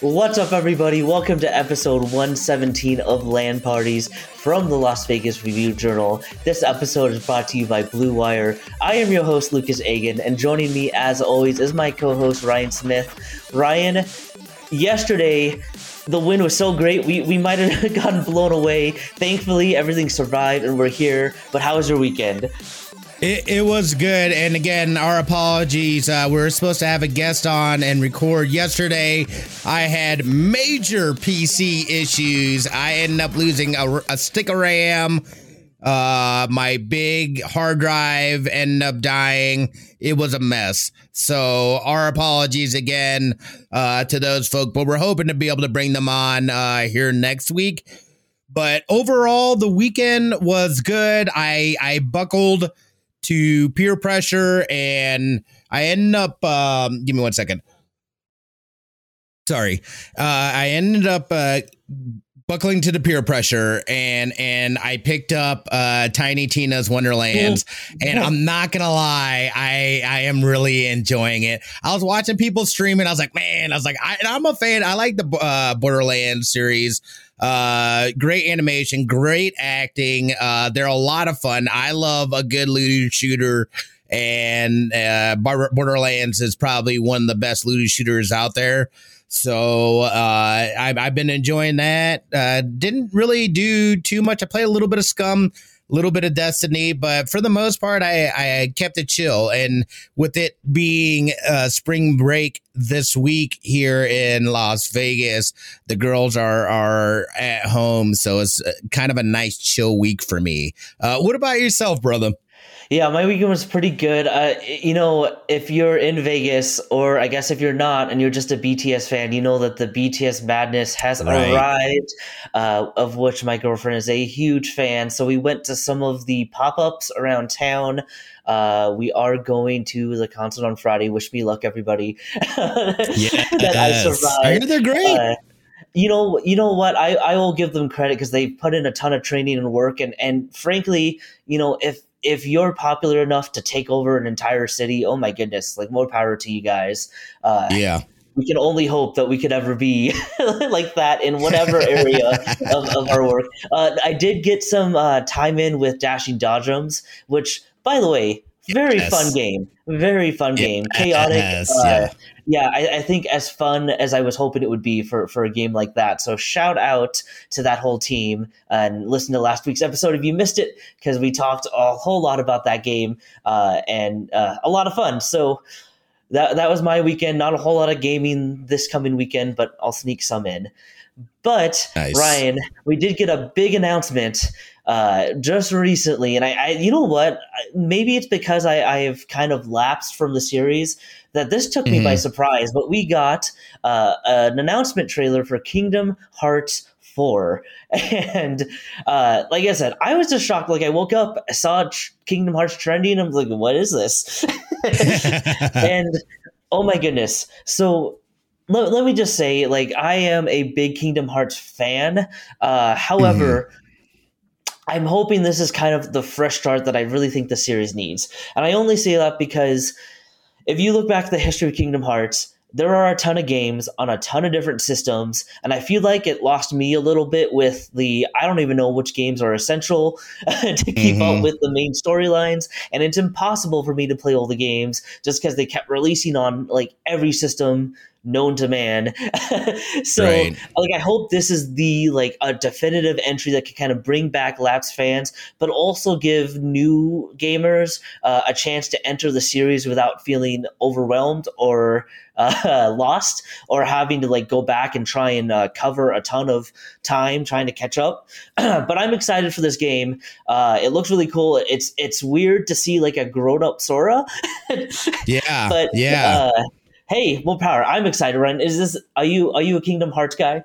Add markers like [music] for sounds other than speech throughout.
What's up, everybody? Welcome to episode 117 of LAN Parties from the Las Vegas Review Journal. This episode is brought to you by Blue Wire. I am your host, Lucas Agan, and joining me, as always, is my co host, Ryan Smith. Ryan, yesterday, the wind was so great, we, we might have [laughs] gotten blown away. Thankfully, everything survived and we're here. But how was your weekend? It, it was good. And again, our apologies. Uh, we were supposed to have a guest on and record yesterday. I had major PC issues. I ended up losing a, a stick of RAM. Uh, my big hard drive ended up dying. It was a mess. So our apologies again uh, to those folk, but we're hoping to be able to bring them on uh, here next week. But overall, the weekend was good. I I buckled to peer pressure and I ended up um give me one second. Sorry. Uh I ended up uh buckling to the peer pressure and and I picked up uh Tiny Tina's Wonderlands and I'm not gonna lie I I am really enjoying it. I was watching people streaming I was like man I was like I, I'm a fan I like the uh, Borderlands series uh, great animation, great acting. Uh, they're a lot of fun. I love a good loot shooter, and uh, Borderlands is probably one of the best loot shooters out there. So uh, I've, I've been enjoying that. Uh, didn't really do too much. I played a little bit of Scum a little bit of Destiny, but for the most part, I, I kept it chill. And with it being uh, spring break this week here in Las Vegas, the girls are are at home, so it's uh, kind of a nice chill week for me. Uh, what about yourself, brother? Yeah, my weekend was pretty good. Uh, you know, if you're in Vegas, or I guess if you're not, and you're just a BTS fan, you know that the BTS madness has right. arrived, uh, of which my girlfriend is a huge fan. So we went to some of the pop ups around town. Uh, we are going to the concert on Friday. Wish me luck, everybody. yeah, [laughs] that I survived. I hear they're great uh, you know, you know what? I, I will give them credit because they've put in a ton of training and work, and and frankly, you know, if if you're popular enough to take over an entire city, oh my goodness, like more power to you guys. Uh, yeah. We can only hope that we could ever be [laughs] like that in whatever area [laughs] of, of, our work. Uh, I did get some uh, time in with Dashing Dodgems, which, by the way, very yes. fun game. Very fun game. Chaotic. Yes, uh, yeah yeah, I, I, think as fun as I was hoping it would be for, for a game like that. So shout out to that whole team and listen to last week's episode if you missed it because we talked a whole lot about that game uh, and uh, a lot of fun. So that that was my weekend. Not a whole lot of gaming this coming weekend, but I'll sneak some in. But nice. Ryan, we did get a big announcement uh, just recently, and I, I, you know what? Maybe it's because I, I have kind of lapsed from the series that this took mm-hmm. me by mm-hmm. surprise. But we got uh, an announcement trailer for Kingdom Hearts 4. [laughs] And uh, like I said, I was just shocked. Like I woke up, I saw Kingdom Hearts trending, and I'm like, what is this? [laughs] [laughs] and oh my goodness. So let, let me just say, like, I am a big Kingdom Hearts fan. Uh, however, mm-hmm. I'm hoping this is kind of the fresh start that I really think the series needs. And I only say that because if you look back at the history of Kingdom Hearts, there are a ton of games on a ton of different systems and i feel like it lost me a little bit with the i don't even know which games are essential [laughs] to keep mm-hmm. up with the main storylines and it's impossible for me to play all the games just because they kept releasing on like every system known to man. [laughs] so right. like I hope this is the like a definitive entry that can kind of bring back lapsed fans, but also give new gamers uh, a chance to enter the series without feeling overwhelmed or uh, [laughs] lost or having to like go back and try and uh, cover a ton of time trying to catch up. [clears throat] but I'm excited for this game. Uh, it looks really cool. It's it's weird to see like a grown up Sora. [laughs] yeah, but yeah uh, hey, more power. I'm excited, Ryan. Is this are you are you a Kingdom Hearts guy?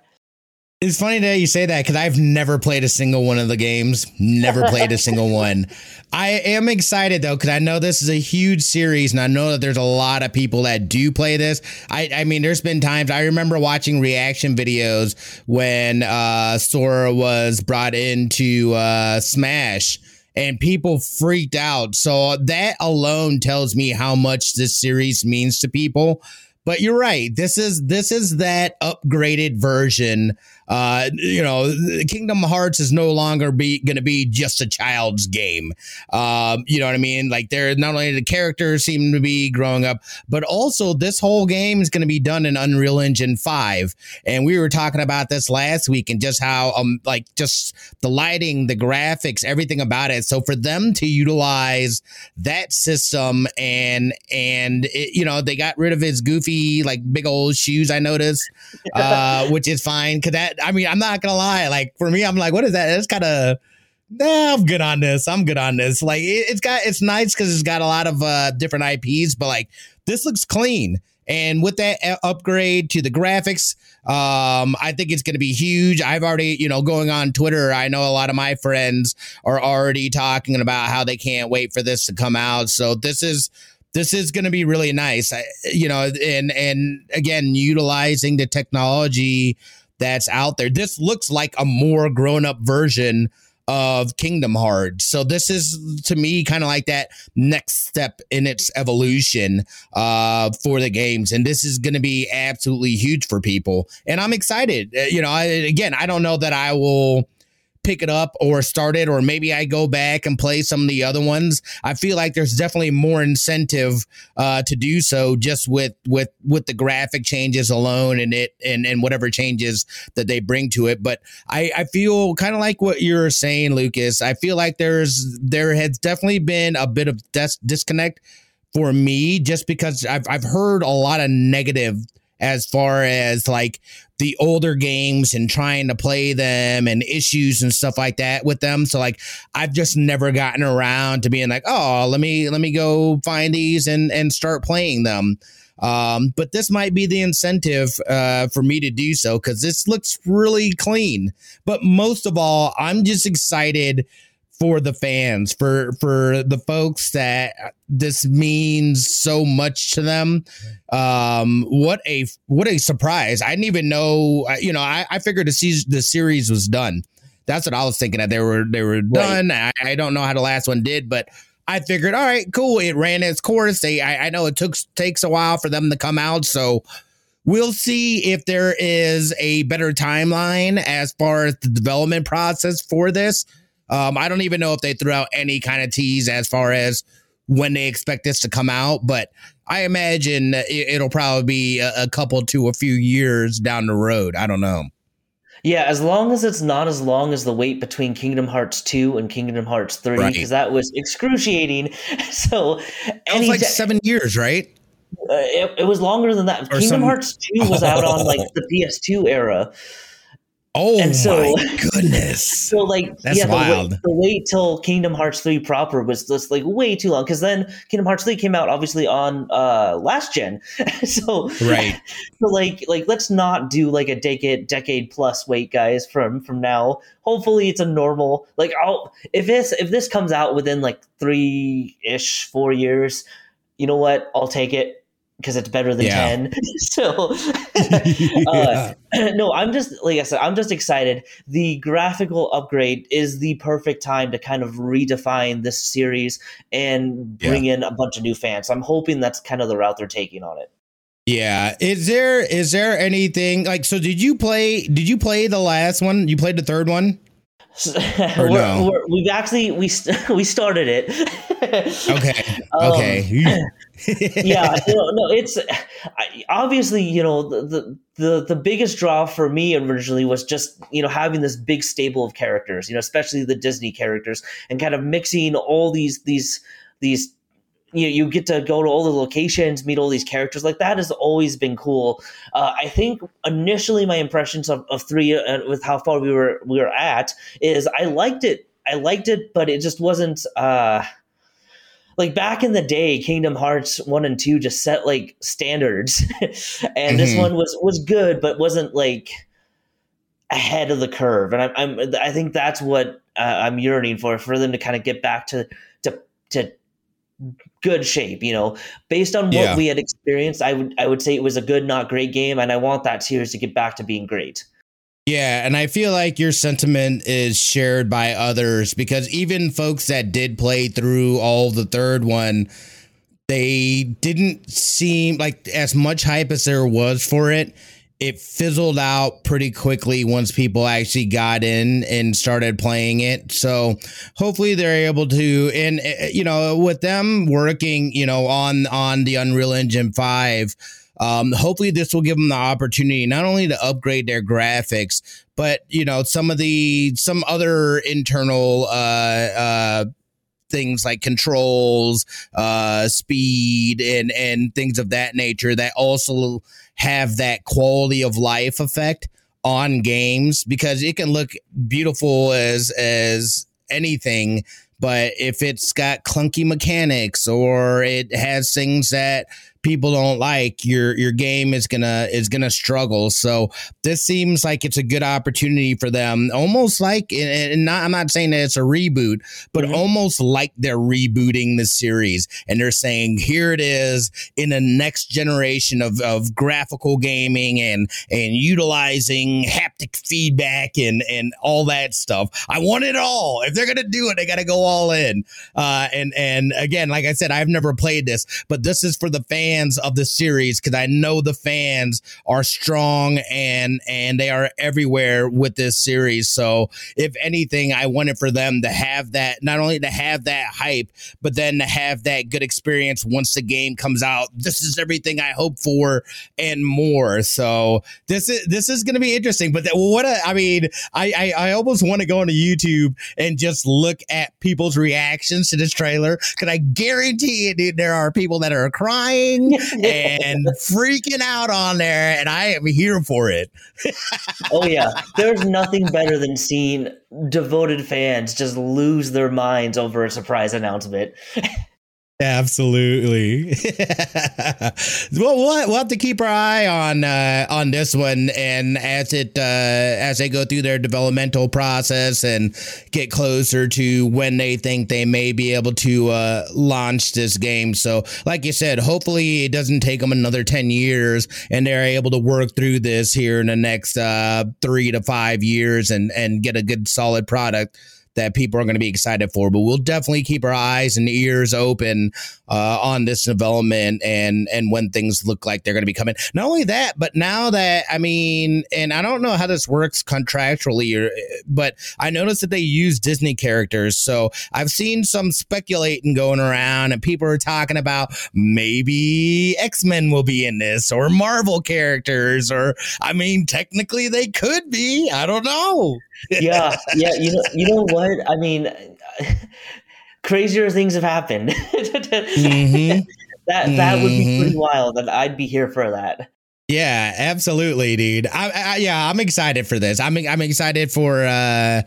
It's funny that you say that because I've never played a single one of the games. Never [laughs] played a single one. I am excited though because I know this is a huge series, and I know that there's a lot of people that do play this. I, I mean, there's been times I remember watching reaction videos when uh, Sora was brought into uh, Smash and people freaked out. So that alone tells me how much this series means to people. But you're right. This is this is that upgraded version uh, you know, Kingdom Hearts is no longer be going to be just a child's game. Um, you know what I mean? Like, they're not only the characters seem to be growing up, but also this whole game is going to be done in Unreal Engine five. And we were talking about this last week and just how um like just the lighting, the graphics, everything about it. So for them to utilize that system and and it, you know they got rid of his goofy like big old shoes. I noticed, [laughs] uh, which is fine because that I mean, I'm not gonna lie. Like for me, I'm like, what is that? It's kind of. Nah, I'm good on this. I'm good on this. Like it, has got it's nice because it's got a lot of uh different IPs, but like this looks clean. And with that upgrade to the graphics, um, I think it's going to be huge. I've already, you know, going on Twitter, I know a lot of my friends are already talking about how they can't wait for this to come out. So this is this is going to be really nice. I, you know, and and again, utilizing the technology that's out there. This looks like a more grown up version of Kingdom Hearts. So this is to me kind of like that next step in its evolution uh, for the games, and this is going to be absolutely huge for people. And I'm excited. Uh, you know, I, again, I don't know that I will pick it up or start it, or maybe I go back and play some of the other ones. I feel like there's definitely more incentive uh, to do so just with with with the graphic changes alone and it and and whatever changes that they bring to it. But I I feel kind of like what you're saying, Lucas. I feel like there's there has definitely been a bit of dis- disconnect for me just because I've I've heard a lot of negative as far as like the older games and trying to play them and issues and stuff like that with them. So like I've just never gotten around to being like, oh, let me let me go find these and and start playing them. Um, but this might be the incentive uh, for me to do so because this looks really clean. But most of all, I'm just excited for the fans, for for the folks that this means so much to them. Um, what a what a surprise! I didn't even know. You know, I, I figured the season, the series was done. That's what I was thinking that they were they were done. Right. I, I don't know how the last one did, but I figured, all right, cool. It ran its course. They, I, I know it took takes a while for them to come out, so we'll see if there is a better timeline as far as the development process for this. Um, I don't even know if they threw out any kind of tease as far as when they expect this to come out, but I imagine it, will probably be a, a couple to a few years down the road. I don't know. Yeah, as long as it's not as long as the wait between Kingdom Hearts 2 and Kingdom Hearts 3, because right. that was excruciating. [laughs] so, it was like seven years, right? Uh, it, it, was longer than that. Or Kingdom some... Hearts 2 was out [laughs] on like the PS2 era. Oh and so, my [laughs] goodness! So like, that's yeah, wild. The wait, the wait till Kingdom Hearts three proper was just like way too long because then Kingdom Hearts three came out obviously on uh last gen. [laughs] so right. [laughs] So like like let's not do like a decade decade plus wait, guys. From from now, hopefully it's a normal like I'll if this if this comes out within like three ish four years, you know what? I'll take it because it's better than yeah. 10 so uh, [clears throat] no i'm just like i said i'm just excited. The graphical upgrade is the perfect time to kind of redefine this series and bring yeah. in a bunch of new fans. I'm hoping that's kind of the route they're taking on it. Yeah. Is there is there anything like so did you play did you play the last one? You played the third one [laughs] we're, no? we're, we've actually we [laughs] we started it. okay. [laughs] Okay. Um, yeah. No, no. It's obviously you know the, the the biggest draw for me originally was just you know having this big stable of characters. You know, especially the Disney characters, and kind of mixing all these these these you you get to go to all the locations, meet all these characters. Like that has always been cool. Uh, I think initially my impressions of, of three uh, with how far we were we were at is I liked it. I liked it, but it just wasn't. Uh, like back in the day, Kingdom Hearts one and two just set like standards, [laughs] and mm-hmm. this one was was good, but wasn't like ahead of the curve. And I'm, I'm I think that's what uh, I'm yearning for for them to kind of get back to to to good shape you know based on what yeah. we had experienced i would i would say it was a good not great game and i want that series to get back to being great Yeah, and I feel like your sentiment is shared by others because even folks that did play through all the third one, they didn't seem like as much hype as there was for it. It fizzled out pretty quickly once people actually got in and started playing it. So hopefully they're able to, and uh, you know, with them working, you know, on on the Unreal Engine five um, hopefully, this will give them the opportunity not only to upgrade their graphics, but you know some of the some other internal uh, uh, things like controls, uh, speed, and and things of that nature that also have that quality of life effect on games because it can look beautiful as as anything but if it's got clunky mechanics or it has things that people don't like, your your game is gonna is gonna struggle. So this seems like it's a good opportunity for them, almost like and not, I'm not saying that it's a reboot, but mm-hmm. almost like they're rebooting the series and they're saying here it is in the next generation of, of graphical gaming and and utilizing haptic feedback and and all that stuff. I want it all. If they're gonna do it, they gotta go all in. Uh, and and again, like I said, I've never played this, but this is for the fans fans of the series because I know the fans are strong and and they are everywhere with this series. So if anything, I wanted for them to have that not only to have that hype, but then to have that good experience once the game comes out. This is everything I hope for and more. So this is this is going to be interesting. But what a, I mean, I I, I almost want to go into YouTube and just look at people's reactions to this trailer because I guarantee it, there are people that are crying [laughs] and freaking out on there, and I am here for it. [laughs] oh yeah, there's nothing better than seeing devoted fans just lose their minds over a surprise announcement. [laughs] Absolutely. [laughs] well, we'll have to keep our eye on uh, on this one, and as it uh, as they go through their developmental process and get closer to when they think they may be able to uh, launch this game. So, like you said, hopefully it doesn't take them another ten years, and they're able to work through this here in the next uh, three to five years, and and get a good solid product that people are going to be excited for. But we'll definitely keep our eyes and ears open uh, on this development and and when things look like they're going to be coming. Not only that, but now that I mean, and I don't know how this works contractually, or, but I noticed that they use Disney characters. So I've seen some speculating going around, and people are talking about maybe X Men will be in this or Marvel characters, or I mean, technically they could be. I don't know yeah, yeah. You know, you know what? I mean, crazier things have happened. mm-hmm. [laughs] That that mm-hmm. would be pretty mm-hmm. wild, and I'd be here for that. Yeah, absolutely, dude. I, I, yeah, I'm excited for this. I'm I'm excited for uh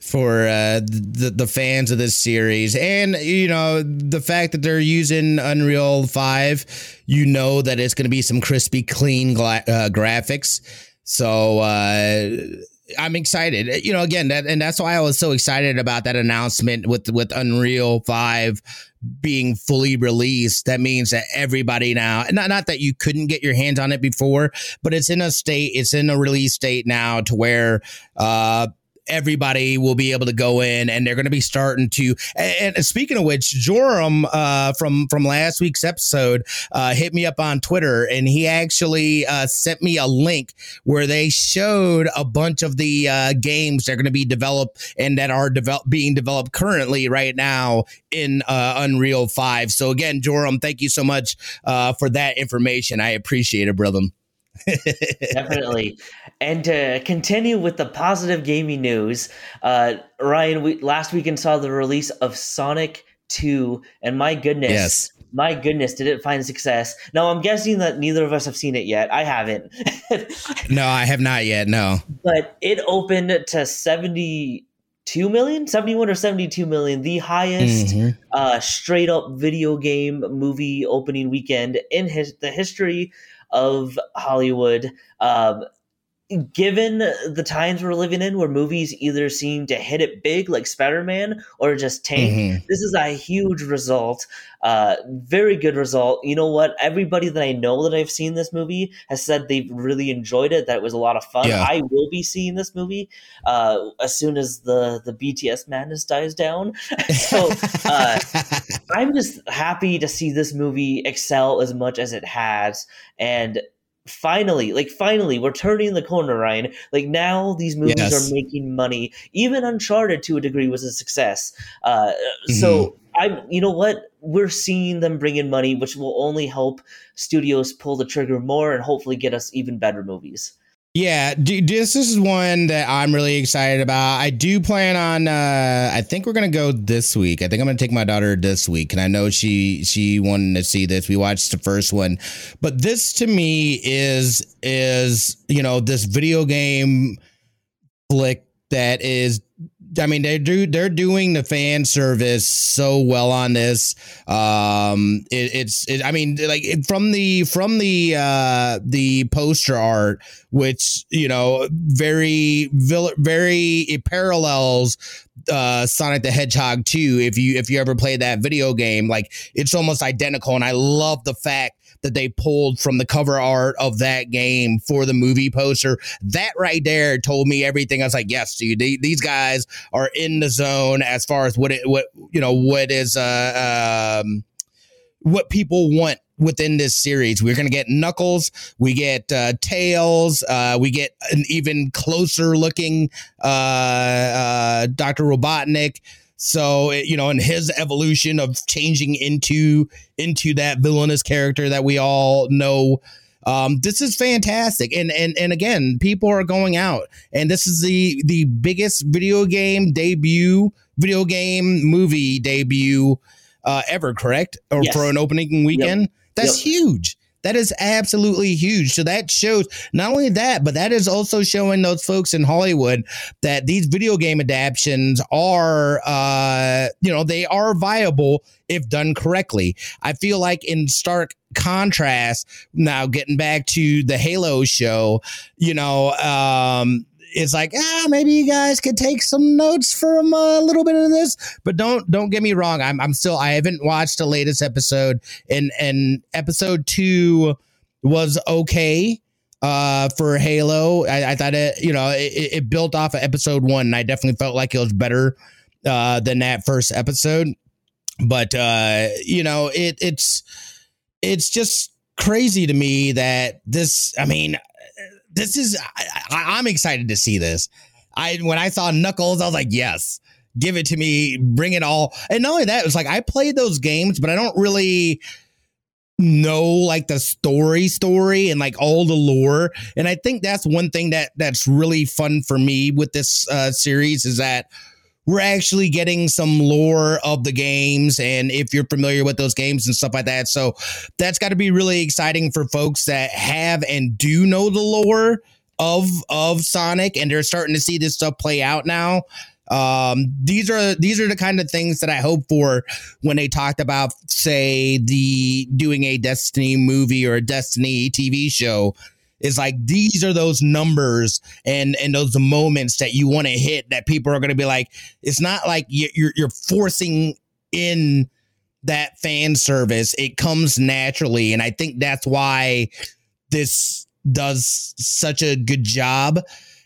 for uh the the fans of this series and you know the fact that they're using Unreal 5, you know that it's going to be some crispy clean gla- uh, graphics. So uh I'm excited. You know, again, that and that's why I was so excited about that announcement with with Unreal Five being fully released. That means that everybody now, not not that you couldn't get your hands on it before, but it's in a state, it's in a release state now to where uh everybody will be able to go in and they're going to be starting to and, and speaking of which joram uh, from from last week's episode uh, hit me up on twitter and he actually uh, sent me a link where they showed a bunch of the uh, games that are going to be developed and that are develop, being developed currently right now in uh, unreal 5 so again joram thank you so much uh, for that information. I appreciate it brother [laughs] Definitely. And to continue with the positive gaming news, uh, Ryan, we last weekend saw the release of Sonic 2, and my goodness. Yes. My goodness, did it find success? Now, I'm guessing that neither of us have seen it yet. I haven't. [laughs] no, I have not yet. No. But it opened to 72 million, 71 or 72 million, the highest mm-hmm. uh, straight up video game movie opening weekend in his, the history of Hollywood. Um, given the times we're living in where movies either seem to hit it big like spider-man or just tank mm-hmm. this is a huge result uh, very good result you know what everybody that i know that i've seen this movie has said they've really enjoyed it that it was a lot of fun yeah. i will be seeing this movie uh, as soon as the the bts madness dies down [laughs] so uh, i'm just happy to see this movie excel as much as it has and finally like finally we're turning the corner ryan. Like now these movies yes. are making money. Even uncharted to a degree was a success. Uh, mm-hmm. so i'm you know what? We're seeing them bring in money which will only help studios pull the trigger more and hopefully get us even better movies yeah, this is one that I'm really excited about. I do plan on. Uh, I think we're gonna go this week. I think I'm gonna take my daughter this week, and I know she she wanted to see this. We watched the first one, but this to me is is you know this video game flick that is I mean, they do they're doing the fan service so well on this. Um, it, it's it, I mean, like from the from the uh the poster art, which you know very very it parallels uh Sonic the Hedgehog 2 if you if you ever played that video game like it's almost identical and I love the fact that they pulled from the cover art of that game for the movie poster. That right there told me everything. I was like, yes, dude, these guys are in the zone as far as what it, what, you know, what is, uh, um, what people want within this series. We're going to get Knuckles, we get uh, Tails, uh, we get an even closer looking uh, uh, Dr. Robotnik. So you know, in his evolution of changing into into that villainous character that we all know. Um, this is fantastic, and and and again, people are going out, and this is the the biggest video game debut, video game movie debut uh, ever, correct? Or yes. for an opening weekend, yep. that's yep. huge. That is absolutely huge. So that shows not only that, but that is also showing those folks in Hollywood that these video game adaptations are, uh, you know, they are viable if done correctly. I feel like in stark contrast, now getting back to the Halo show, you know, um, it's like ah maybe you guys could take some notes from a little bit of this but don't don't get me wrong. I'm, I'm still i haven't watched the latest episode and and episode two was okay uh for halo. I, I thought it you know it, it built off of episode one and i definitely felt like it was better uh than that first episode. But uh you know it it's it's just crazy to me that this i mean this is I, am excited to see this. I when I saw Knuckles, I was like, yes, give it to me, bring it all. And not only that, it was like I played those games, but I don't really know like the story story and like all the lore and i think that's one thing that that's really fun for me with this uh series is that we're actually getting some lore of the games and if you're familiar with those games and stuff like that. So that's got to be really exciting for folks that have and do know the lore of of Sonic and they're starting to see this stuff play out now. Um, these are these are the kind of things that I hope for when they talked about, say, the doing a Destiny movie or a Destiny TV show is like these are those numbers and and those moments that you want to hit that people are going to be like it's not like you're you're forcing in that fan service. It comes naturally and i think that's why this does such a good job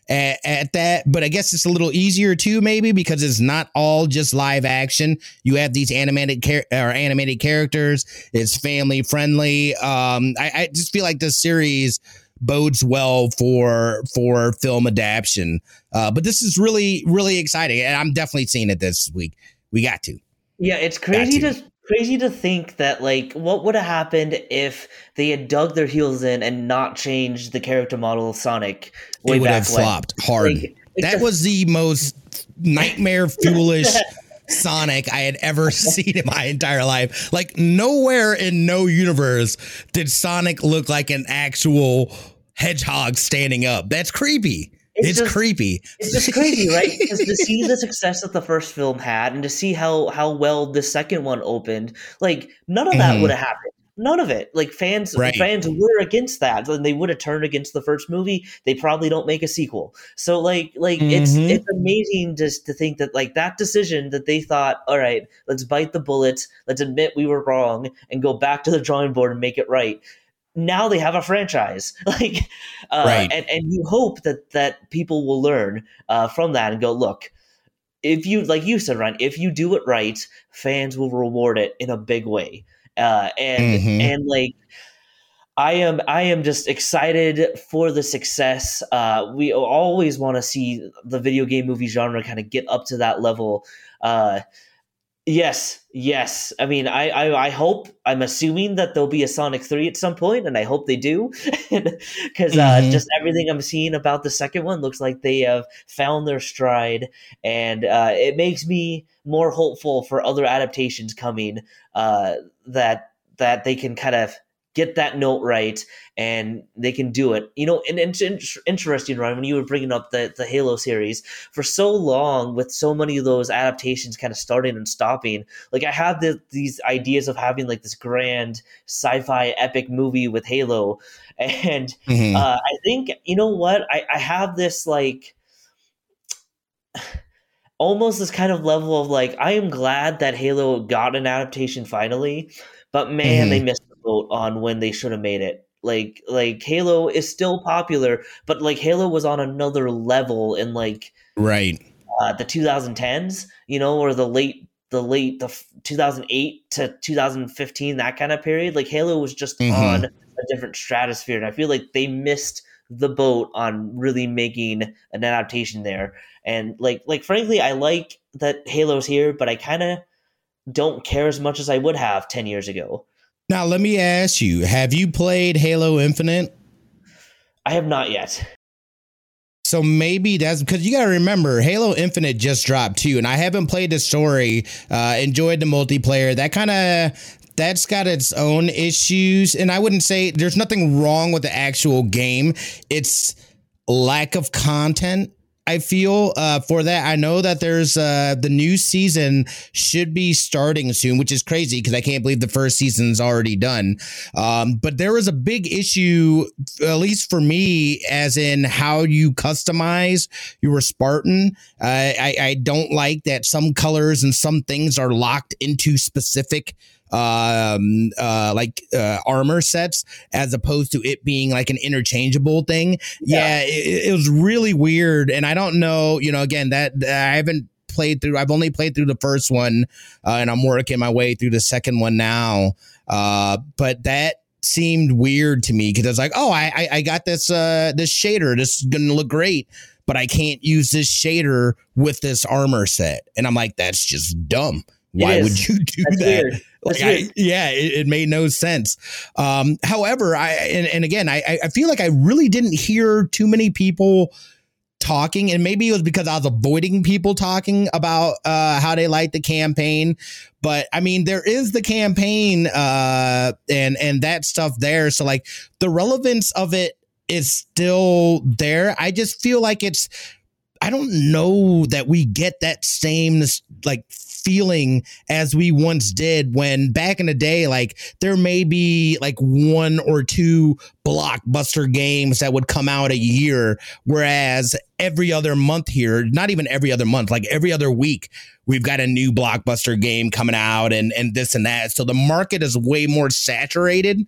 at, at, that. But i guess it's a little easier too maybe because it's not all just live action. You have these animated char- or animated characters. It's family friendly. Um I, I just feel like this series bodes well for for film adaptation. Uh, but this is really really exciting, and I'm definitely seeing it this week. We got to. Yeah, it's crazy to. to crazy to think that like what would have happened if they had dug their heels in and not changed the character model of Sonic. Way it would have flopped hard. Like, that was the most nightmare foolish [laughs] Sonic I had ever [laughs] seen in my entire life. Like nowhere in no universe did Sonic look like an actual hedgehog standing up. That's creepy. It's, it's just, creepy. It's just crazy, right? Because to see the success that the first film had, and to see how how well the second one opened, like none of that mm-hmm. would have happened none of it. Like fans, right. fans were against that, and they would have turned against the first movie. They probably don't make a sequel. So like, like mm-hmm. it's it's amazing just to think that like that decision that they thought, all right, let's bite the bullet, let's admit we were wrong, and go back to the drawing board and make it right. Now they have a franchise, [laughs] like, uh, right. and and you hope that that people will learn uh, from that and go, look, if you like you said, Ryan, if you do it right, fans will reward it in a big way uh, and mm-hmm. and like I am I am just excited for the success. Uh, we always want to see the video game movie genre kind of get up to that level. Uh, yes, yes. I mean, I, I, I hope I'm assuming that there'll be a Sonic Three at some point, and I hope they do, [laughs] because uh, mm-hmm. just everything I'm seeing about the second one looks like they have found their stride, and uh, it makes me more hopeful for other adaptations coming. That that they can kind of get that note right and they can do it. You know, and, and it's interesting, Ryan, when you were bringing up the, the Halo series, for so long with so many of those adaptations kind of starting and stopping, like I have the, these ideas of having like this grand sci-fi epic movie with Halo. [laughs] And mm-hmm. uh, I think, you know what? I, I have this like almost this kind of level of like I am glad that Halo got an adaptation finally, but man, mm-hmm. they missed the boat on when they should have made it. Like like Halo is still popular, but like Halo was on another level in like right uh, the 2010s, you know, or the late the late the 2008 to 2015 that kind of period. Like Halo was just mm-hmm. on a different stratosphere, and I feel like they missed the boat on really making an adaptation there. And like like frankly, I like that Halo's here, but I kind of don't care as much as I would have 10 years ago. Now, let me ask you, have you played Halo Infinite? I have not yet. So maybe that's because you got to remember Halo Infinite just dropped too, and I haven't played the story. Uh, enjoyed the multiplayer. That kind of that's got its own issues, and I wouldn't say there's nothing wrong with the actual game. It's lack of content I feel uh, for that. I know that there's uh, the new season should be starting soon, which is crazy because I can't believe the first season's already done. Um, but there was a big issue, at least for me, as in how you customize your Spartan. Uh, I, I don't like that some colors and some things are locked into specific um uh like uh armor sets as opposed to it being like an interchangeable thing. Yeah, yeah it, it, was really weird. And i don't know you know again that i haven't played through i've only played through the first one uh, and i'm working my way through the second one now. Uh but that seemed weird to me because i was like oh I, I i got this uh this shader. This is gonna look great but i can't use this shader with this armor set. And i'm like that's just dumb why would you [laughs] do That's that? Like I, yeah, it, it, made no sense. Um, however, I and, and again, I, I feel like I really didn't hear too many people talking, and maybe it was because I was avoiding people talking about uh, how they like the campaign. But I mean, there is the campaign uh, and and that stuff there. So like the relevance of it is still there. I just feel like it's I don't know that we get that same like feeling as we once did when back in the day like there may be like one or two blockbuster games that would come out a year whereas every other month here not even every other month like every other week we've got a new blockbuster game coming out and and this and that. So the market is way more saturated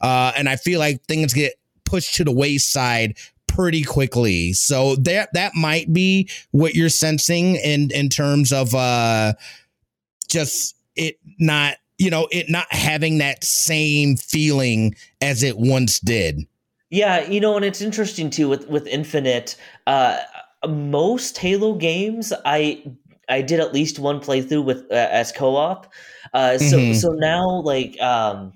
uh and I feel like things get pushed to the wayside pretty quickly. So that that might be what you're sensing in in terms of uh just it not you know it not having that same feeling as it once did. Yeah, you know, and it's interesting too with with Infinite. Uh, most Halo games, I I did at least one playthrough with uh, as co op. Uh, so mm-hmm. so now like um,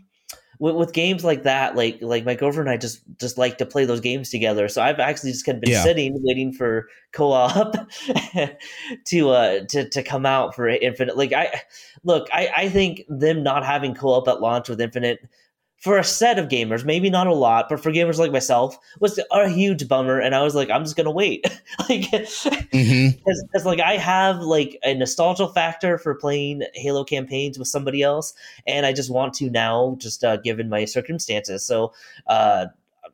with, with, games like that, like like my girlfriend and I just just like to play those games together. So I've actually just kind of been yeah. sitting waiting for co-op [laughs] to uh to to come out for Infinite. Like I look, I I think them not having co-op at launch with Infinite for a set of gamers, maybe not a lot, but for gamers like myself, was a huge bummer. And I was like, I'm just gonna wait, [laughs] like, because mm-hmm. like I have like a nostalgia factor for playing Halo campaigns with somebody else, and I just want to now, just uh, given my circumstances. So, uh,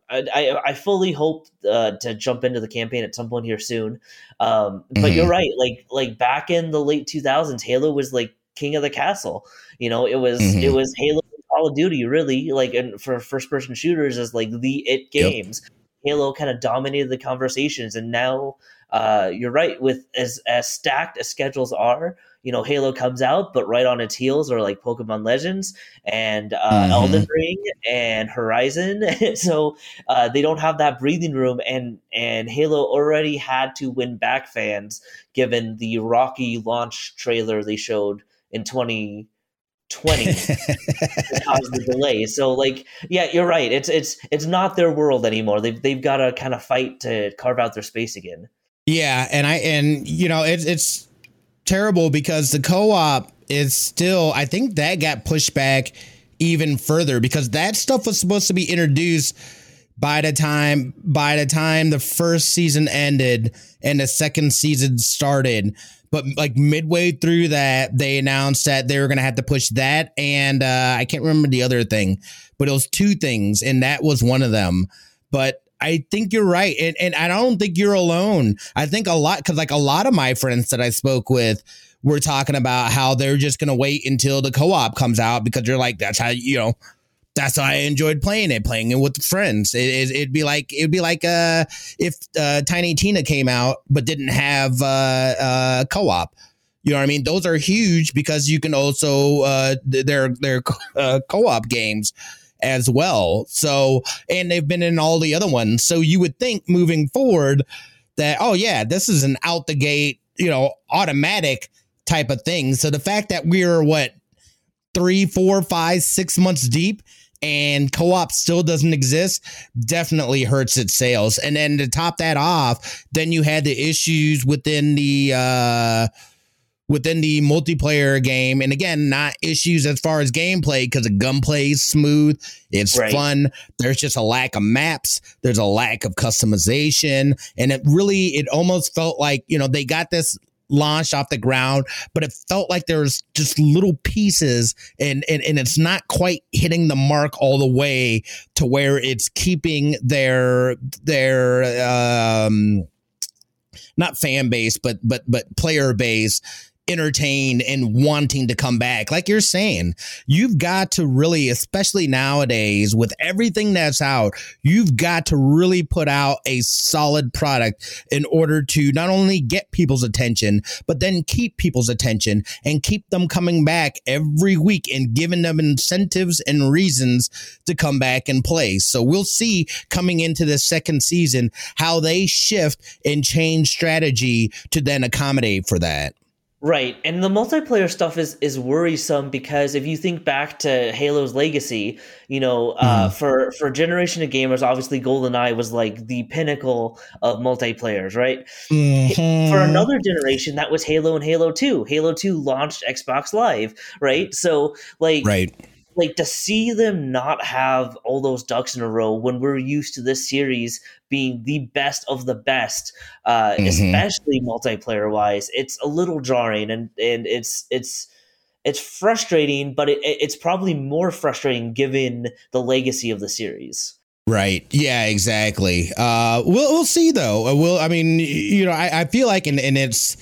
I, I, fully hope uh, to jump into the campaign at some point here soon. Um, but mm-hmm. you're right. Like like back in the late 2000s, Halo was like king of the castle. You know, it was mm-hmm. it was Halo Call of Duty, really, like and for first person shooters is like the it games. Yep. Halo kind of dominated the conversations, and now uh, you're right with as as stacked as schedules are. You know, Halo comes out, but right on its heels are like Pokemon Legends and uh, mm-hmm. Elden Ring and Horizon. [laughs] so uh, they don't have that breathing room, and and Halo already had to win back fans given the rocky launch trailer they showed in 20 20 [laughs] caused the delay. So like yeah, you're right. It's it's it's not their world anymore. They've they've got to kind of fight to carve out their space again. Yeah, and I and you know, it's it's terrible because the co-op is still I think that got pushed back even further because that stuff was supposed to be introduced by the time by the time the first season ended and the second season started but like midway through that, they announced that they were going to have to push that. And uh, I can't remember the other thing, but it was two things. And that was one of them. But I think you're right. And, and I don't think you're alone. I think a lot, because like a lot of my friends that I spoke with, were talking about how they're just going to wait until the co-op comes out because you're like that's how you know that's why I enjoyed playing it, playing it with friends. It, would it, be like it'd be like uh, if uh, Tiny Tina came out but didn't have uh, uh, co-op. You know what I mean? Those are huge because you can also uh, they're they're uh, co-op games as well. So and they've been in all the other ones. So you would think moving forward that oh yeah, this is an out the gate you know automatic type of thing. So the fact that we're what three, four, five, six months deep and co-op still doesn't exist definitely hurts its sales. And then to top that off then you had the issues within the uh within the multiplayer game. And again not issues as far as gameplay because the gunplay is smooth it's right. fun. There's just a lack of maps there's a lack of customization and it really it almost felt like you know they got this launched off the ground, but it felt like there's just little pieces and, and, and it's not quite hitting the mark all the way to where it's keeping their, their, um, not fan base, but, but, but player base entertained and wanting to come back. Like you're saying, you've got to really, especially nowadays with everything that's out, you've got to really put out a solid product in order to not only get people's attention, but then keep people's attention and keep them coming back every week and giving them incentives and reasons to come back and play. So we'll see coming into the second season how they shift and change strategy to then accommodate for that. Right. And the multiplayer stuff is is worrisome because if you think back to Halo's legacy, you know, uh, mm. for for generation of gamers, obviously GoldenEye was like the pinnacle of multiplayers, right? Mm-hmm. For another generation, that was Halo and Halo 2. Halo 2 launched Xbox Live, right? So like right like to see them not have all those ducks in a row when we're used to this series being the best of the best, uh, mm-hmm. especially multiplayer wise, it's a little jarring and and it's it's it's frustrating, but it, it's probably more frustrating given the legacy of the series. Right. Yeah. Exactly. Uh, we'll we'll see though. Uh, we'll. I mean, you know, I, I feel like, and, and it's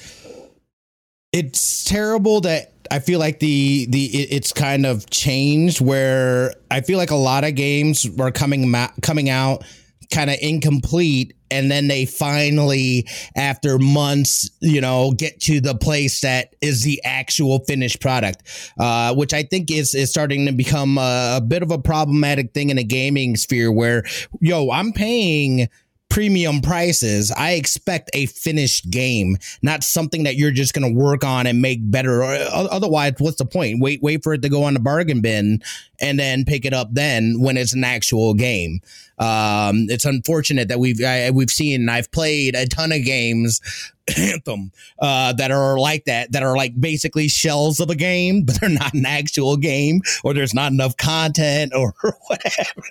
it's terrible that I feel like the the it's kind of changed where I feel like a lot of games were coming ma- coming out kind of incomplete and then they finally after months you know get to the place that is the actual finished product uh, which i think is is starting to become a, a bit of a problematic thing in the gaming sphere where yo i'm paying premium prices, I expect a finished game, not something that you're just going to work on and make better. Otherwise, what's the point? Wait, wait for it to go on the bargain bin and then pick it up then when it's an actual game. Um, it's unfortunate that we've I, we've seen. I've played a ton of games Anthem uh, that are like that, that are like basically shells of a game, [laughs] but they're not an actual game, or there's not enough content, or [laughs] whatever.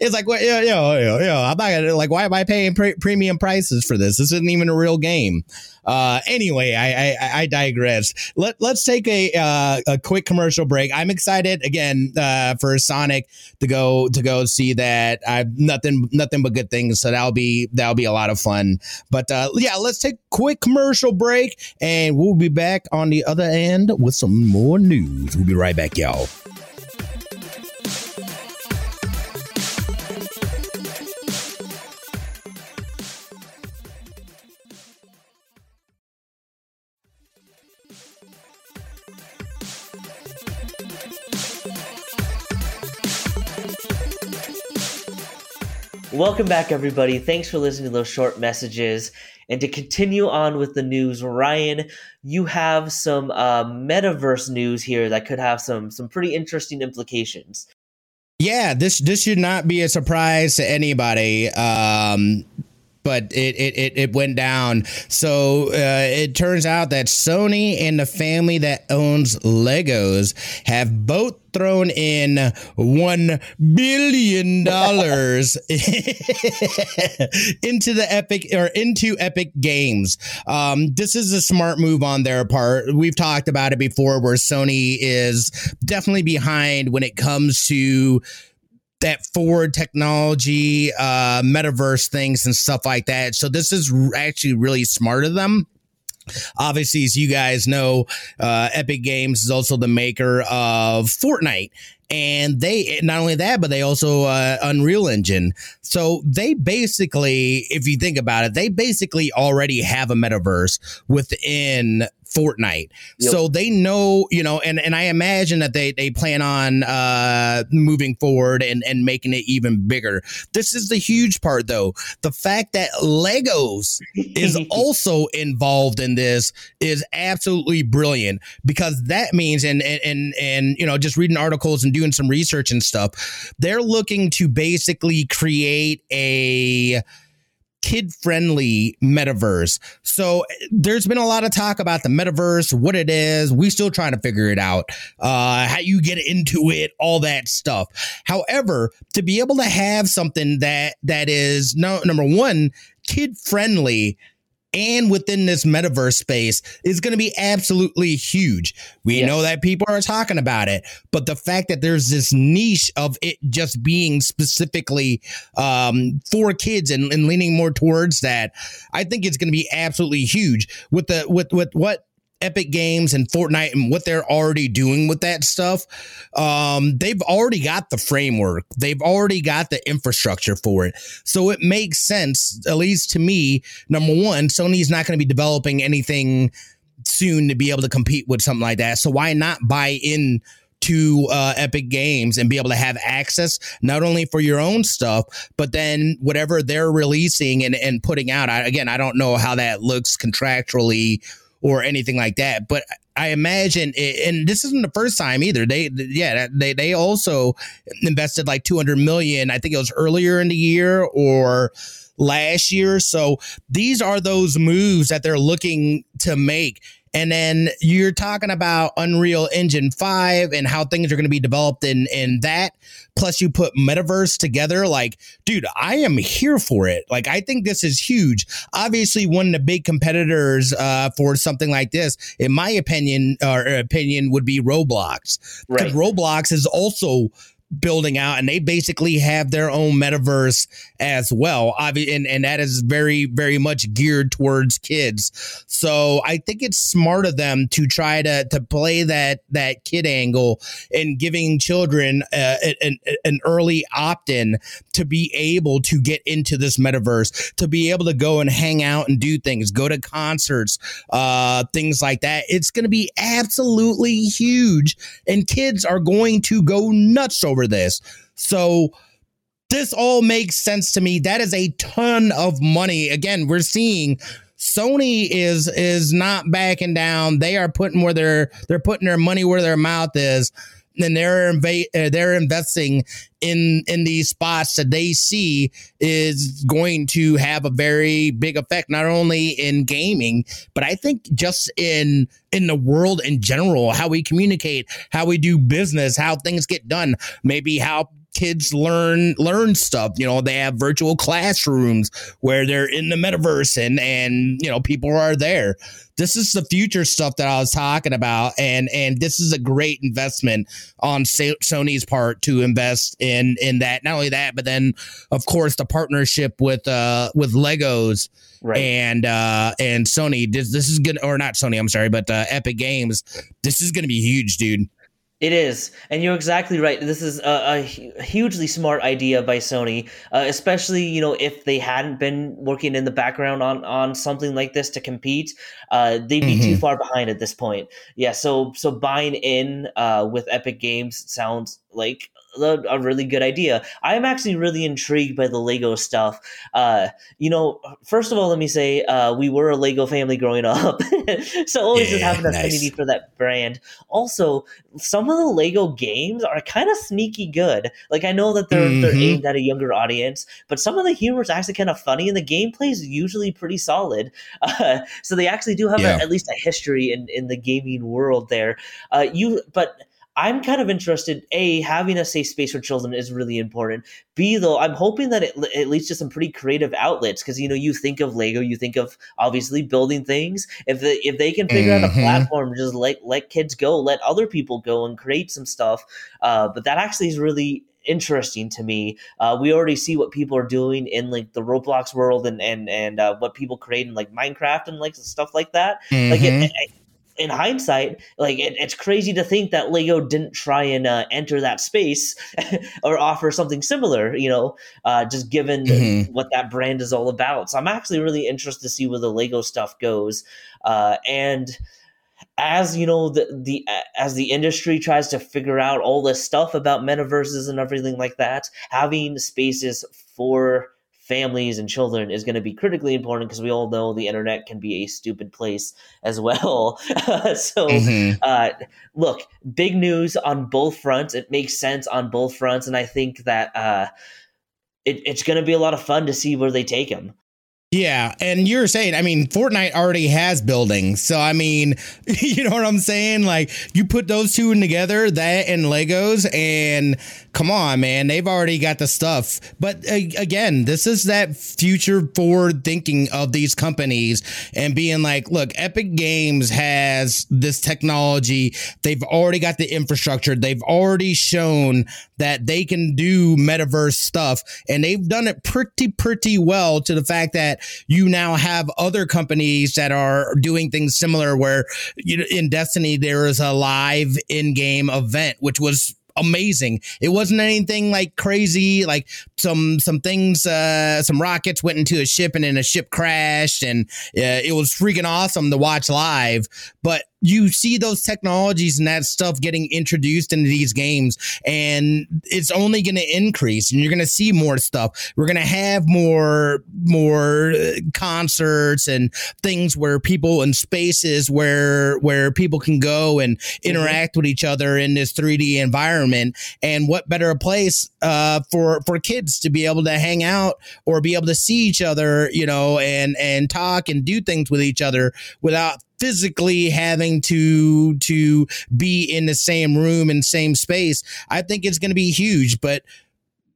it's like, well, yo, yo, yo, yo, I'm not gonna like, why am I paying pre- premium prices for this? This isn't even a real game. Uh, anyway, I, I, I digress. Let let's take a uh, a quick commercial break. I'm excited again uh, for Sonic to go to go see that. I've nothing nothing but good things. So that'll be that'll be a lot of fun. But uh, yeah, let's take a quick commercial break, and we'll be back on the other end with some more news. We'll be right back, y'all. Welcome back, everybody. Thanks for listening to those short messages. And to continue on with the news, Ryan, you have some uh, metaverse news here that could have some some pretty interesting implications. Yeah, this this should not be a surprise to anybody. Um, but it, it, it, went down. So uh, it turns out that Sony and the family that owns Legos have both thrown in one billion dollars [laughs] into the Epic or into Epic Games. Um, this is a smart move on their part. We've talked about it before, where Sony is definitely behind when it comes to that forward technology, uh, metaverse things and stuff like that. So this is actually really smart of them. Obviously, as you guys know, uh, Epic Games is also the maker of Fortnite. And they not only that, but they also uh, Unreal Engine. So they basically, if you think about it, they basically already have a metaverse within Fortnite. Yep. So they know, you know, and, and I imagine that they, they plan on uh, moving forward and, and making it even bigger. This is the huge part, though. The fact that Legos is [laughs] also involved in this is absolutely brilliant because that means, and, and, and, and, you know, just reading articles and doing some research and stuff, they're looking to basically create a kid friendly metaverse. So there's been a lot of talk about the metaverse, what it is. We still trying to figure it out, uh, how you get into it, all that stuff. However, to be able to have something that that is no number one kid friendly and within this metaverse space is going to be absolutely huge. We yes. know that people are talking about it, but the fact that there's this niche of it just being specifically um, for kids and, and leaning more towards that, I think it's going to be absolutely huge with the with with what Epic Games and Fortnite and what they're already doing with that stuff, um, they've already got the framework. They've already got the infrastructure for it. So it makes sense, at least to me. Number one, Sony's not going to be developing anything soon to be able to compete with something like that. So why not buy in to uh, Epic Games and be able to have access not only for your own stuff, but then whatever they're releasing and, and putting out. I, again, I don't know how that looks contractually or anything like that. But I imagine, it, and this isn't the first time either. They, yeah, they they also invested like two hundred million. I think it was earlier in the year or last year. So these are those moves that they're looking to make. And then you're talking about Unreal Engine 5 and how things are going to be developed in in that. Plus you put metaverse together like dude, I am here for it. Like I think this is huge. Obviously one of the big competitors uh, for something like this in my opinion or opinion would be Roblox. Right. Roblox is also building out and they basically have their own metaverse as well. And, and that is very very much geared towards kids. So i think it's smart of them to try to to play that that kid angle and giving children uh, an, an early opt-in to be able to get into this metaverse to be able to go and hang out and do things go to concerts uh things like that. It's going to be absolutely huge and kids are going to go nuts over over this. So this all makes sense to me. That is a ton of money. Again, we're seeing Sony is is not backing down. They are putting where their they're putting their money where their mouth is. And they're inv- uh, they're investing in in these spots that they see is going to have a very big effect not only in gaming but i think just in in the world in general how we communicate how we do business how things get done maybe how kids learn learn stuff. You know, they have virtual classrooms where they're in the metaverse and and you know people are there. This is the future stuff that I was talking about, and and this is a great investment on Sony's part to invest in in that. Not only that, but then of course the partnership with uh with Legos. Right. And uh and Sony this this is good or not Sony I'm sorry but uh Epic Games this is going to be huge dude it is, and you're exactly right. This is a, a hugely smart idea by Sony, uh, especially you know if they hadn't been working in the background on on something like this to compete, uh, they'd be mm-hmm. too far behind at this point. Yeah, so so buying in uh, with Epic Games sounds like a, a, really good idea. I'm actually really intrigued by the Lego stuff. Uh, you know, first of all, let me say uh, we were a Lego family growing [laughs] up, so always yeah, just have an nice. affinity for that brand. Also, some of the Lego games are kind of sneaky good. Like I know that they're mm-hmm. they're aimed at a younger audience, but some of the humor is actually kind of funny, and the gameplay is usually pretty solid. [laughs] Uh, so they actually do have yeah. a, at least a history in in the gaming world there. Uh, you, but I'm kind of interested. A, having a safe space for children is really important. B, though, I'm hoping that it, it leads to some pretty creative outlets because you know you think of Lego, you think of obviously building things. If they, if they can figure mm-hmm. out a mm-hmm. platform, just let let kids go, let other people go and create some stuff. Uh, but that actually is really interesting to me. Uh, we already see what people are doing in like the Roblox world and and and uh, what people create in like Minecraft and like stuff like that. Mm-hmm. Like it, mm-hmm. it, in hindsight, like it, it's crazy to think that Lego didn't try and uh, enter that space [laughs] or offer something similar. You know, uh, just given mm-hmm. what that brand is all about. So I'm actually really interested to see where the Lego stuff goes. Uh, and as you know, the the as the industry tries to figure out all this stuff about metaverses and everything like that, having spaces for families and children is going to be critically important because we all know the internet can be a stupid place as [laughs] well. [laughs] so, mm-hmm. uh, look, big news on both fronts. It makes sense on both fronts, and I think that uh, it, it's going to be a lot of fun to see where they take them. Yeah, and you're saying, I mean, Fortnite already has buildings, so I mean, [laughs] you know what I'm saying? Like, you put those two in together, that and Legos, and come on, man, they've already got the stuff. But uh, again, this is that future forward thinking of these companies and being like, look, Epic Games has this technology. They've already got the infrastructure. They've already shown that they can do metaverse stuff, and they've done it pretty, pretty well to the fact that you now have other companies that are doing things similar where you know, in Destiny there is a live in-game event which was amazing. It wasn't anything like crazy, like some some things, uh, some rockets went into a ship and then a ship crashed, and uh, it was freaking awesome to watch live. But you see those technologies and that stuff getting introduced into these games and it's only going to increase and you're going to see more stuff we're going to have more more uh, concerts and things where people in spaces where where people can go and mm-hmm. interact mm-hmm. with each other in this 3d environment and what better place uh, for for kids to be able to hang out or be able to see each other you know and and talk and do things with each other without physically having to to be in the same room and same space i think it's going to be huge. But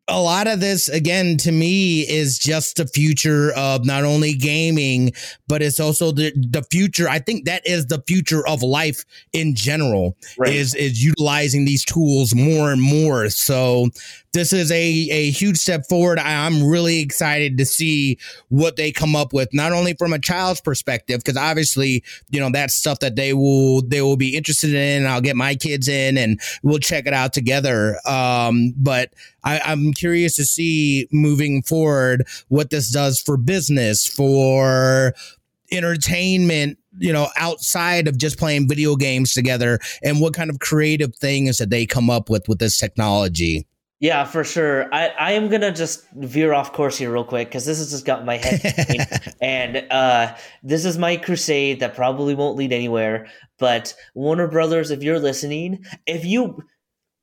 a lot of this again to me is just the future of not only gaming but it's also the the future. I think that is the future of life in general right. is is utilizing these tools more and more. So this is a, a huge step forward. I'm really excited to see what they come up with, not only from a child's perspective, because obviously, you know, that's stuff that they will they will be interested in. I'll get my kids in and we'll check it out together. Um, but I, I'm curious to see moving forward what this does for business, for entertainment you know outside of just playing video games together and what kind of creative things that they come up with with this technology yeah, for sure. I, I am gonna just veer off course here real quick because this has just got my head, [laughs] and uh, this is my crusade that probably won't lead anywhere. But Warner Brothers, if you're listening, if you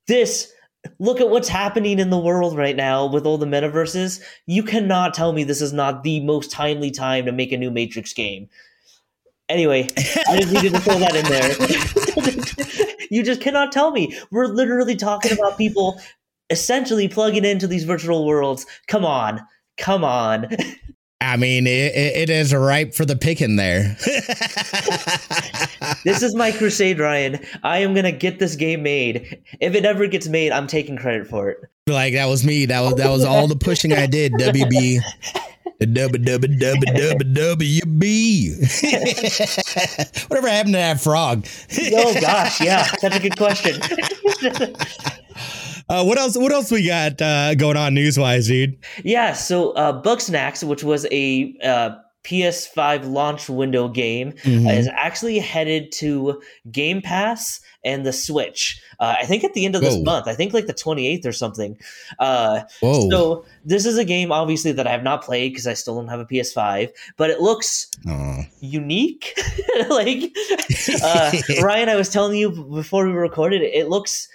this look at what's happening in the world right now with all the metaverses. You cannot tell me this is not the most timely time to make a new Matrix game. Anyway, I just needed to throw that in there. [laughs] you just cannot tell me. We're literally talking about people essentially plugging into these virtual worlds. Come on. Come on. I mean, it, it is ripe for the picking there. [laughs] this is my crusade, Ryan. I am gonna get this game made. If it ever gets made, I'm taking credit for it. Like that was me. That was that was all the pushing I did. WB. Dubba dubba dubba dubba [laughs] WB. Whatever happened to that frog? oh gosh, yeah, that's a good question. [laughs] Uh, what else? What else we got uh, going on news wise, dude? Yeah, so uh, Bugsnax, which was a uh, PS5 launch window game, mm-hmm. is actually headed to Game Pass and the Switch. Uh, I think at the end of this Whoa. month. I think like the 28th or something. Uh, Whoa. So this is a game, obviously, that I have not played because I still don't have a PS5, but it looks Aww. unique. [laughs] like uh, [laughs] Ryan, I was telling you before we recorded, it looks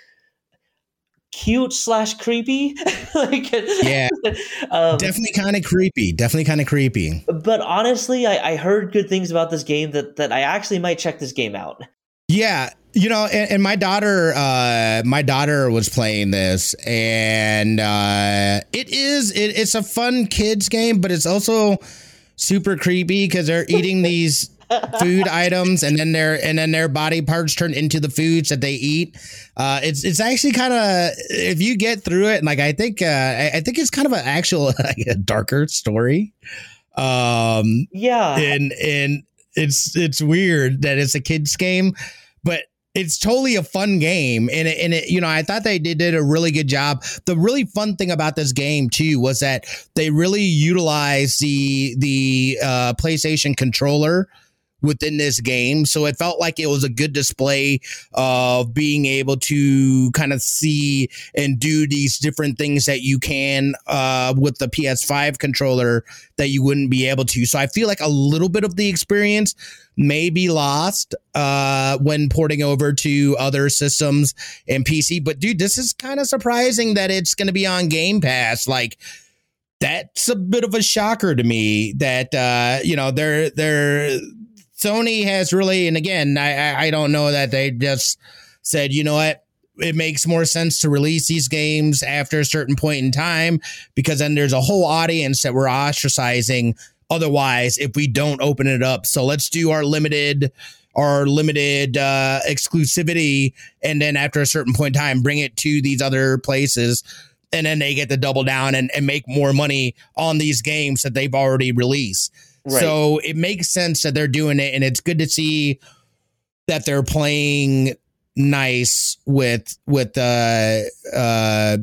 cute slash creepy. [laughs] like, yeah, [laughs] um, definitely kind of creepy. Definitely kind of creepy. But honestly, I, I, heard good things about this game that that I actually might check this game out. Yeah, you know, and, and my daughter, uh, my daughter was playing this, and uh, it is it, it's a fun kids game, but it's also super creepy because they're eating [laughs] these food items and then their and then their body parts turn into the foods that they eat. Uh, it's it's actually kind of if you get through it, like I think uh, I, I think it's kind of an actual [laughs] like a darker story. Um, yeah, and and it's it's weird that it's a kids game, but it's totally a fun game and it, and it, you know i thought they did, did a really good job the really fun thing about this game too was that they really utilized the the uh, playstation controller within this game. So it felt like it was a good display of being able to kind of see and do these different things that you can uh, with the PS5 controller that you wouldn't be able to. So I feel like a little bit of the experience may be lost uh, when porting over to other systems and PC. But dude, this is kind of surprising that it's going to be on Game Pass. Like, that's a bit of a shocker to me that uh, you know they're they're Sony has really, and again, I, I don't know that they just said, you know what, it makes more sense to release these games after a certain point in time because then there's a whole audience that we're ostracizing otherwise if we don't open it up. So let's do our limited our limited uh, exclusivity and then after a certain point in time bring it to these other places and then they get to double down and, and make more money on these games that they've already released. Right. So it makes sense that they're doing it, and it's good to see that they're playing nice with with uh uh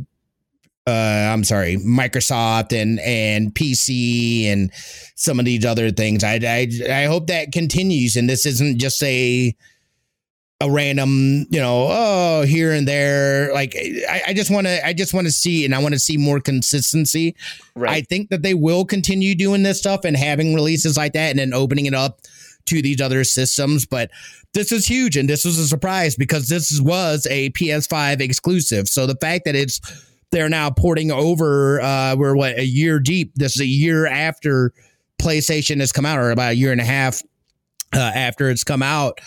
uh I'm sorry, Microsoft and and PC and some of these other things. I I I hope that continues and this isn't just a a random, you know, oh, here and there. Like I, I just want to, I just want to see, and I want to see more consistency. Right. I think that they will continue doing this stuff and having releases like that, and then opening it up to these other systems. But this is huge, and this was a surprise because this was a PS5 exclusive. So the fact that it's they're now porting over, uh, we're what a year deep. This is a year after PlayStation has come out, or about a year and a half uh, after it's come out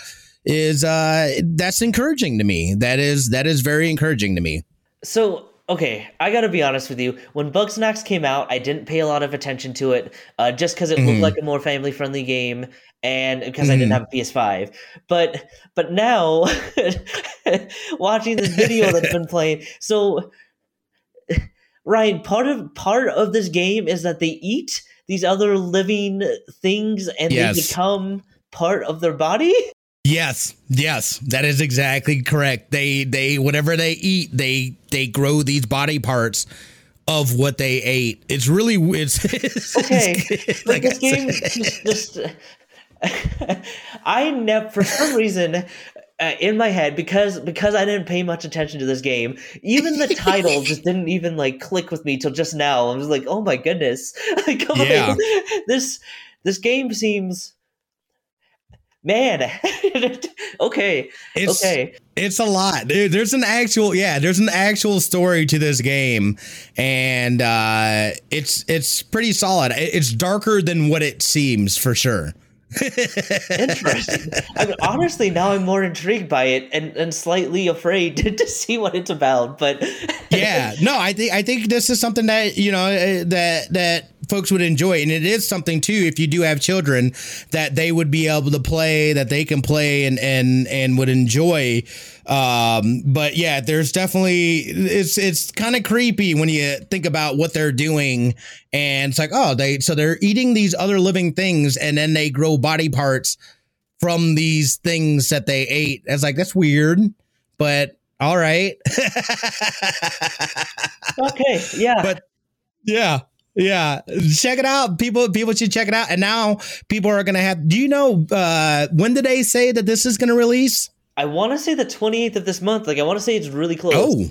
is uh that's encouraging to me. That is that is very encouraging to me. So okay, I gotta be honest with you. When Bugsnax came out, I didn't pay a lot of attention to it, uh, just because it mm-hmm. looked like a more family friendly game, and because mm-hmm. I didn't mm-hmm. have a PS5. But but now, [laughs] watching this video that's been playing, so Ryan, part of part of this game is that they eat these other living things, and yes. they become part of their body. Yes, yes, that is exactly correct. They they whatever they eat, they they grow these body parts of what they ate. It's really it's, [laughs] it's okay. [laughs] It's, like this game just, just I never for some reason uh, in my head because because I didn't pay much attention to this game. Even the title just [laughs] didn't even like click with me till just now. I was like, oh my goodness, like, yeah. this this game seems man [laughs] okay it's, okay it's a lot there's an actual yeah there's an actual story to this game and uh it's it's pretty solid it's darker than what it seems for sure Interesting. I mean, [laughs] honestly, now I'm more intrigued by it and, and slightly afraid [laughs] to, to see what it's about. But yeah, no, I think I think this is something that you know uh, that that folks would enjoy, and it is something too. If you do have children, that they would be able to play, that they can play and and and would enjoy. Um, but yeah, there's definitely it's it's kind of creepy when you think about what they're doing, and it's like, oh, they so they're eating these other living things, and then they grow body parts from these things that they ate. It's like that's weird, but all right. [laughs] okay, yeah, but yeah. Yeah, check it out. People people should check it out. And now people are gonna have do you know uh when did they say that this is gonna release? I wanna say the 28th of this month. Like I wanna say it's really close. Oh.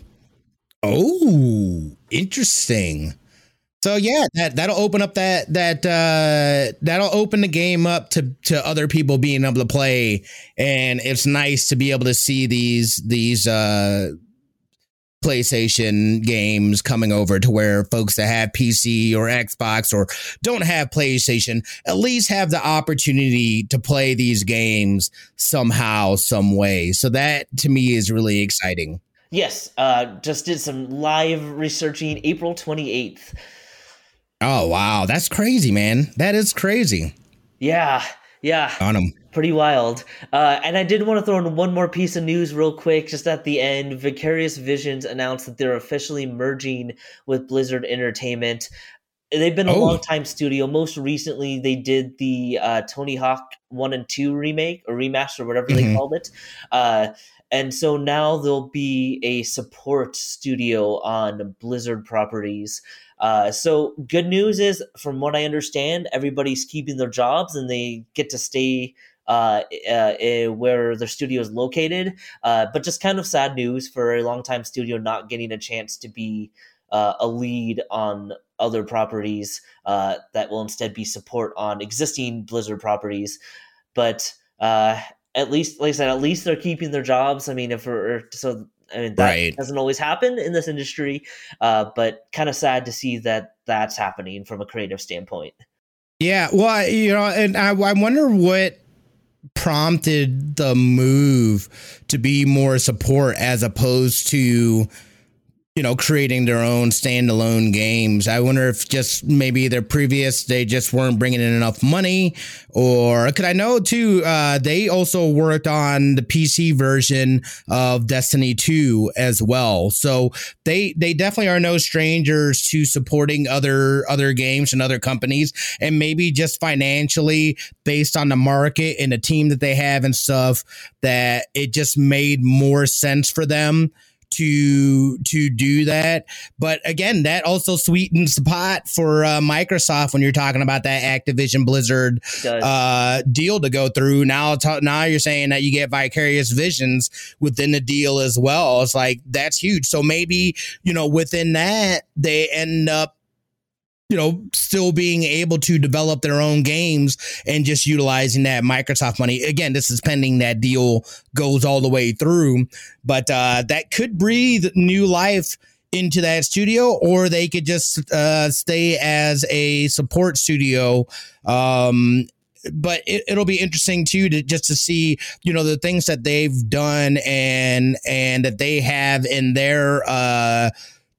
Oh, interesting. So yeah, that that'll open up that that uh that'll open the game up to to other people being able to play and it's nice to be able to see these these uh PlayStation games coming over to where folks that have PC or Xbox or don't have PlayStation at least have the opportunity to play these games somehow, some way. So that to me is really exciting. Yes, uh, just did some live researching April 28th. Oh, wow. That's crazy, man. That is crazy. Yeah. Yeah. On them pretty wild. Uh, and I did want to throw in one more piece of news real quick, just at the end. Vicarious Visions announced that they're officially merging with Blizzard Entertainment. They've been a oh. long time studio. Most recently, they did the uh, Tony Hawk One and Two remake or remaster, whatever mm-hmm. they called it. Uh, and so now there'll be a support studio on Blizzard properties. Uh, so good news is, from what I understand, everybody's keeping their jobs and they get to stay uh, uh, where their studio is located. Uh, but just kind of sad news for a longtime studio not getting a chance to be uh, a lead on other properties uh, that will instead be support on existing Blizzard properties. But uh, at least, like I said, at least they're keeping their jobs. I mean, if we're so. I mean, that right. doesn't always happen in this industry, uh, but kind of sad to see that that's happening from a creative standpoint. Yeah, well, you know, and I, I wonder what prompted the move to be more support as opposed to you know, creating their own standalone games. I wonder if just maybe their previous they just weren't bringing in enough money, or could I know too? Uh, they also worked on the PC version of Destiny Two as well, so they they definitely are no strangers to supporting other other games and other companies, and maybe just financially based on the market and the team that they have and stuff that it just made more sense for them to to do that. But again, that also sweetens the pot for uh, Microsoft when you're talking about that Activision Blizzard uh, deal to go through. Now, t- now you're saying that you get vicarious visions within the deal as well. It's like that's huge. So maybe you know within that they end up you know, still being able to develop their own games and just utilizing that Microsoft money. Again, this is pending that deal goes all the way through, but uh, that could breathe new life into that studio, or they could just uh, stay as a support studio. Um, but it, will be interesting too to just to see you know the things that they've done and and that they have in their uh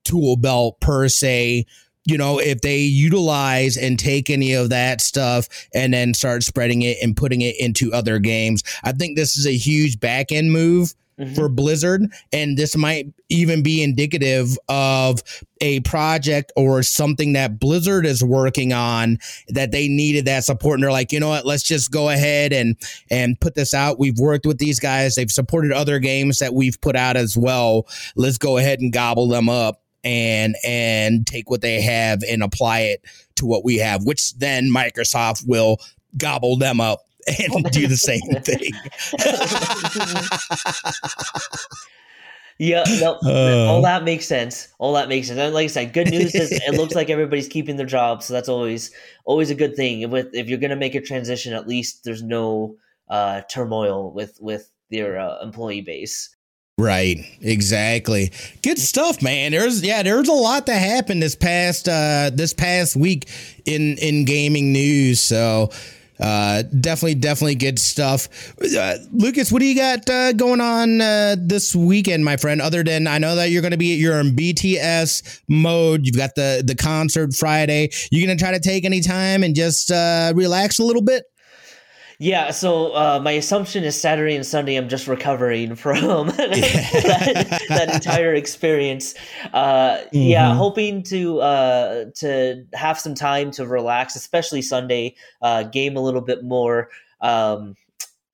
tool belt per se you know, if they utilize and take any of that stuff and then start spreading it and putting it into other games, I think this is a huge back end move. Mm-hmm. For Blizzard, and this might even be indicative of a project or something that Blizzard is working on that they needed that support. And they're like, you know what, let's just go ahead and and put this out. We've worked with these guys; they've supported other games that we've put out as well. Let's go ahead and gobble them up and and take what they have and apply it to what we have, which then Microsoft will gobble them up and [laughs] do the same thing. [laughs] yeah, no, [laughs] uh, all that makes sense. All that makes sense. And like I said, good news is it looks like everybody's keeping their jobs, so that's always always a good thing. With if you're gonna make a transition, at least there's no uh, turmoil with with their uh, employee base. Right, exactly. Good stuff, man. There's yeah, there's a lot that happened this past uh this past week in in gaming news. So uh definitely definitely good stuff uh, lucas what do you got uh, going on uh, this weekend my friend other than i know that you're going to be you're in bts mode you've got the the concert friday you gonna try to take any time and just uh, relax a little bit yeah, so uh, my assumption is Saturday and Sunday I'm just recovering [laughs] from [laughs] that, that, entire experience. Uh, mm-hmm. Yeah, hoping to uh, to have some time to relax, especially Sunday, uh, game a little bit more. Um,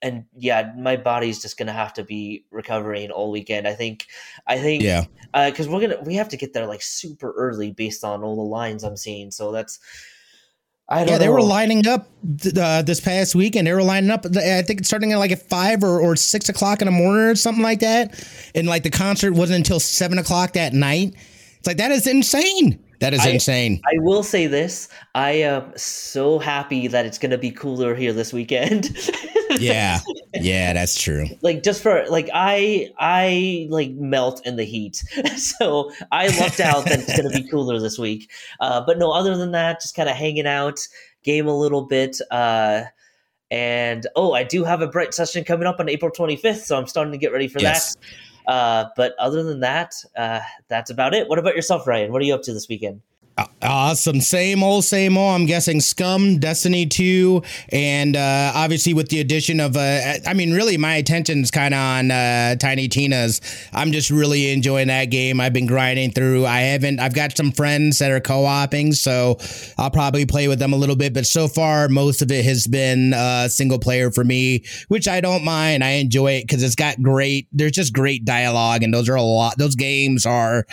and yeah, my body's just gonna have to be recovering all weekend. I think, I think, yeah, because uh, we're gonna we have to get there like super early based on all the lines I'm seeing. So that's I yeah, they were lining up uh, this past weekend. They were lining up. I think it's starting at like at five or, or six o'clock in the morning or something like that. And like the concert wasn't until seven o'clock that night. It's like that is insane. That is I, insane. I will say this: I am so happy that it's going to be cooler here this weekend. [laughs] yeah, yeah, that's true. Like just for like I I like melt in the heat, [laughs] so I lucked out that it's going to be [laughs] cooler this week. Uh, but no, other than that, just kind of hanging out, game a little bit. Uh, and oh, I do have a bright session coming up on April 25th, so I'm starting to get ready for yes. that. Uh, but other than that, uh, that's about it. What about yourself, Ryan? What are you up to this weekend? Awesome. Same old, same old. I'm guessing Scum, Destiny 2, and uh, obviously with the addition of, uh, I mean, really, my attention's kind of on uh, Tiny Tina's. I'm just really enjoying that game. I've been grinding through. I haven't, I've got some friends that are co oping, so I'll probably play with them a little bit. But so far, most of it has been uh, single player for me, which I don't mind. I enjoy it because it's got great, there's just great dialogue, and those are a lot, those games are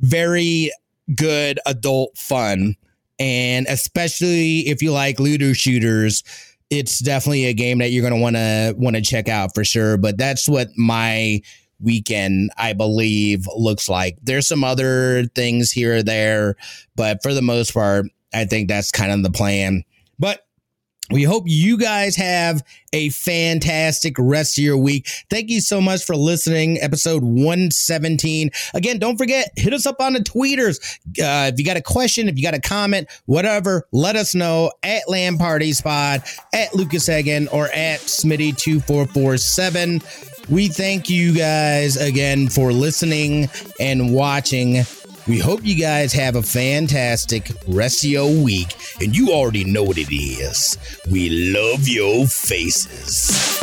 very good adult fun. And especially if you like looter shooters, it's definitely a game that you're going to want to want to check out for sure. But that's what my weekend, I believe, looks like. There's some other things here or there, but for the most part, I think that's kind of the plan. But we hope you guys have a fantastic rest of your week. Thank you so much for listening. Episode 117. Again, don't forget, hit us up on the tweeters. Uh, if you got a question, if you got a comment, whatever, let us know at LAN Party Spot, at Lucas Egan, or at Smitty2447. We thank you guys again for listening and watching. We hope you guys have a fantastic rest of your week, and you already know what it is. We love your faces.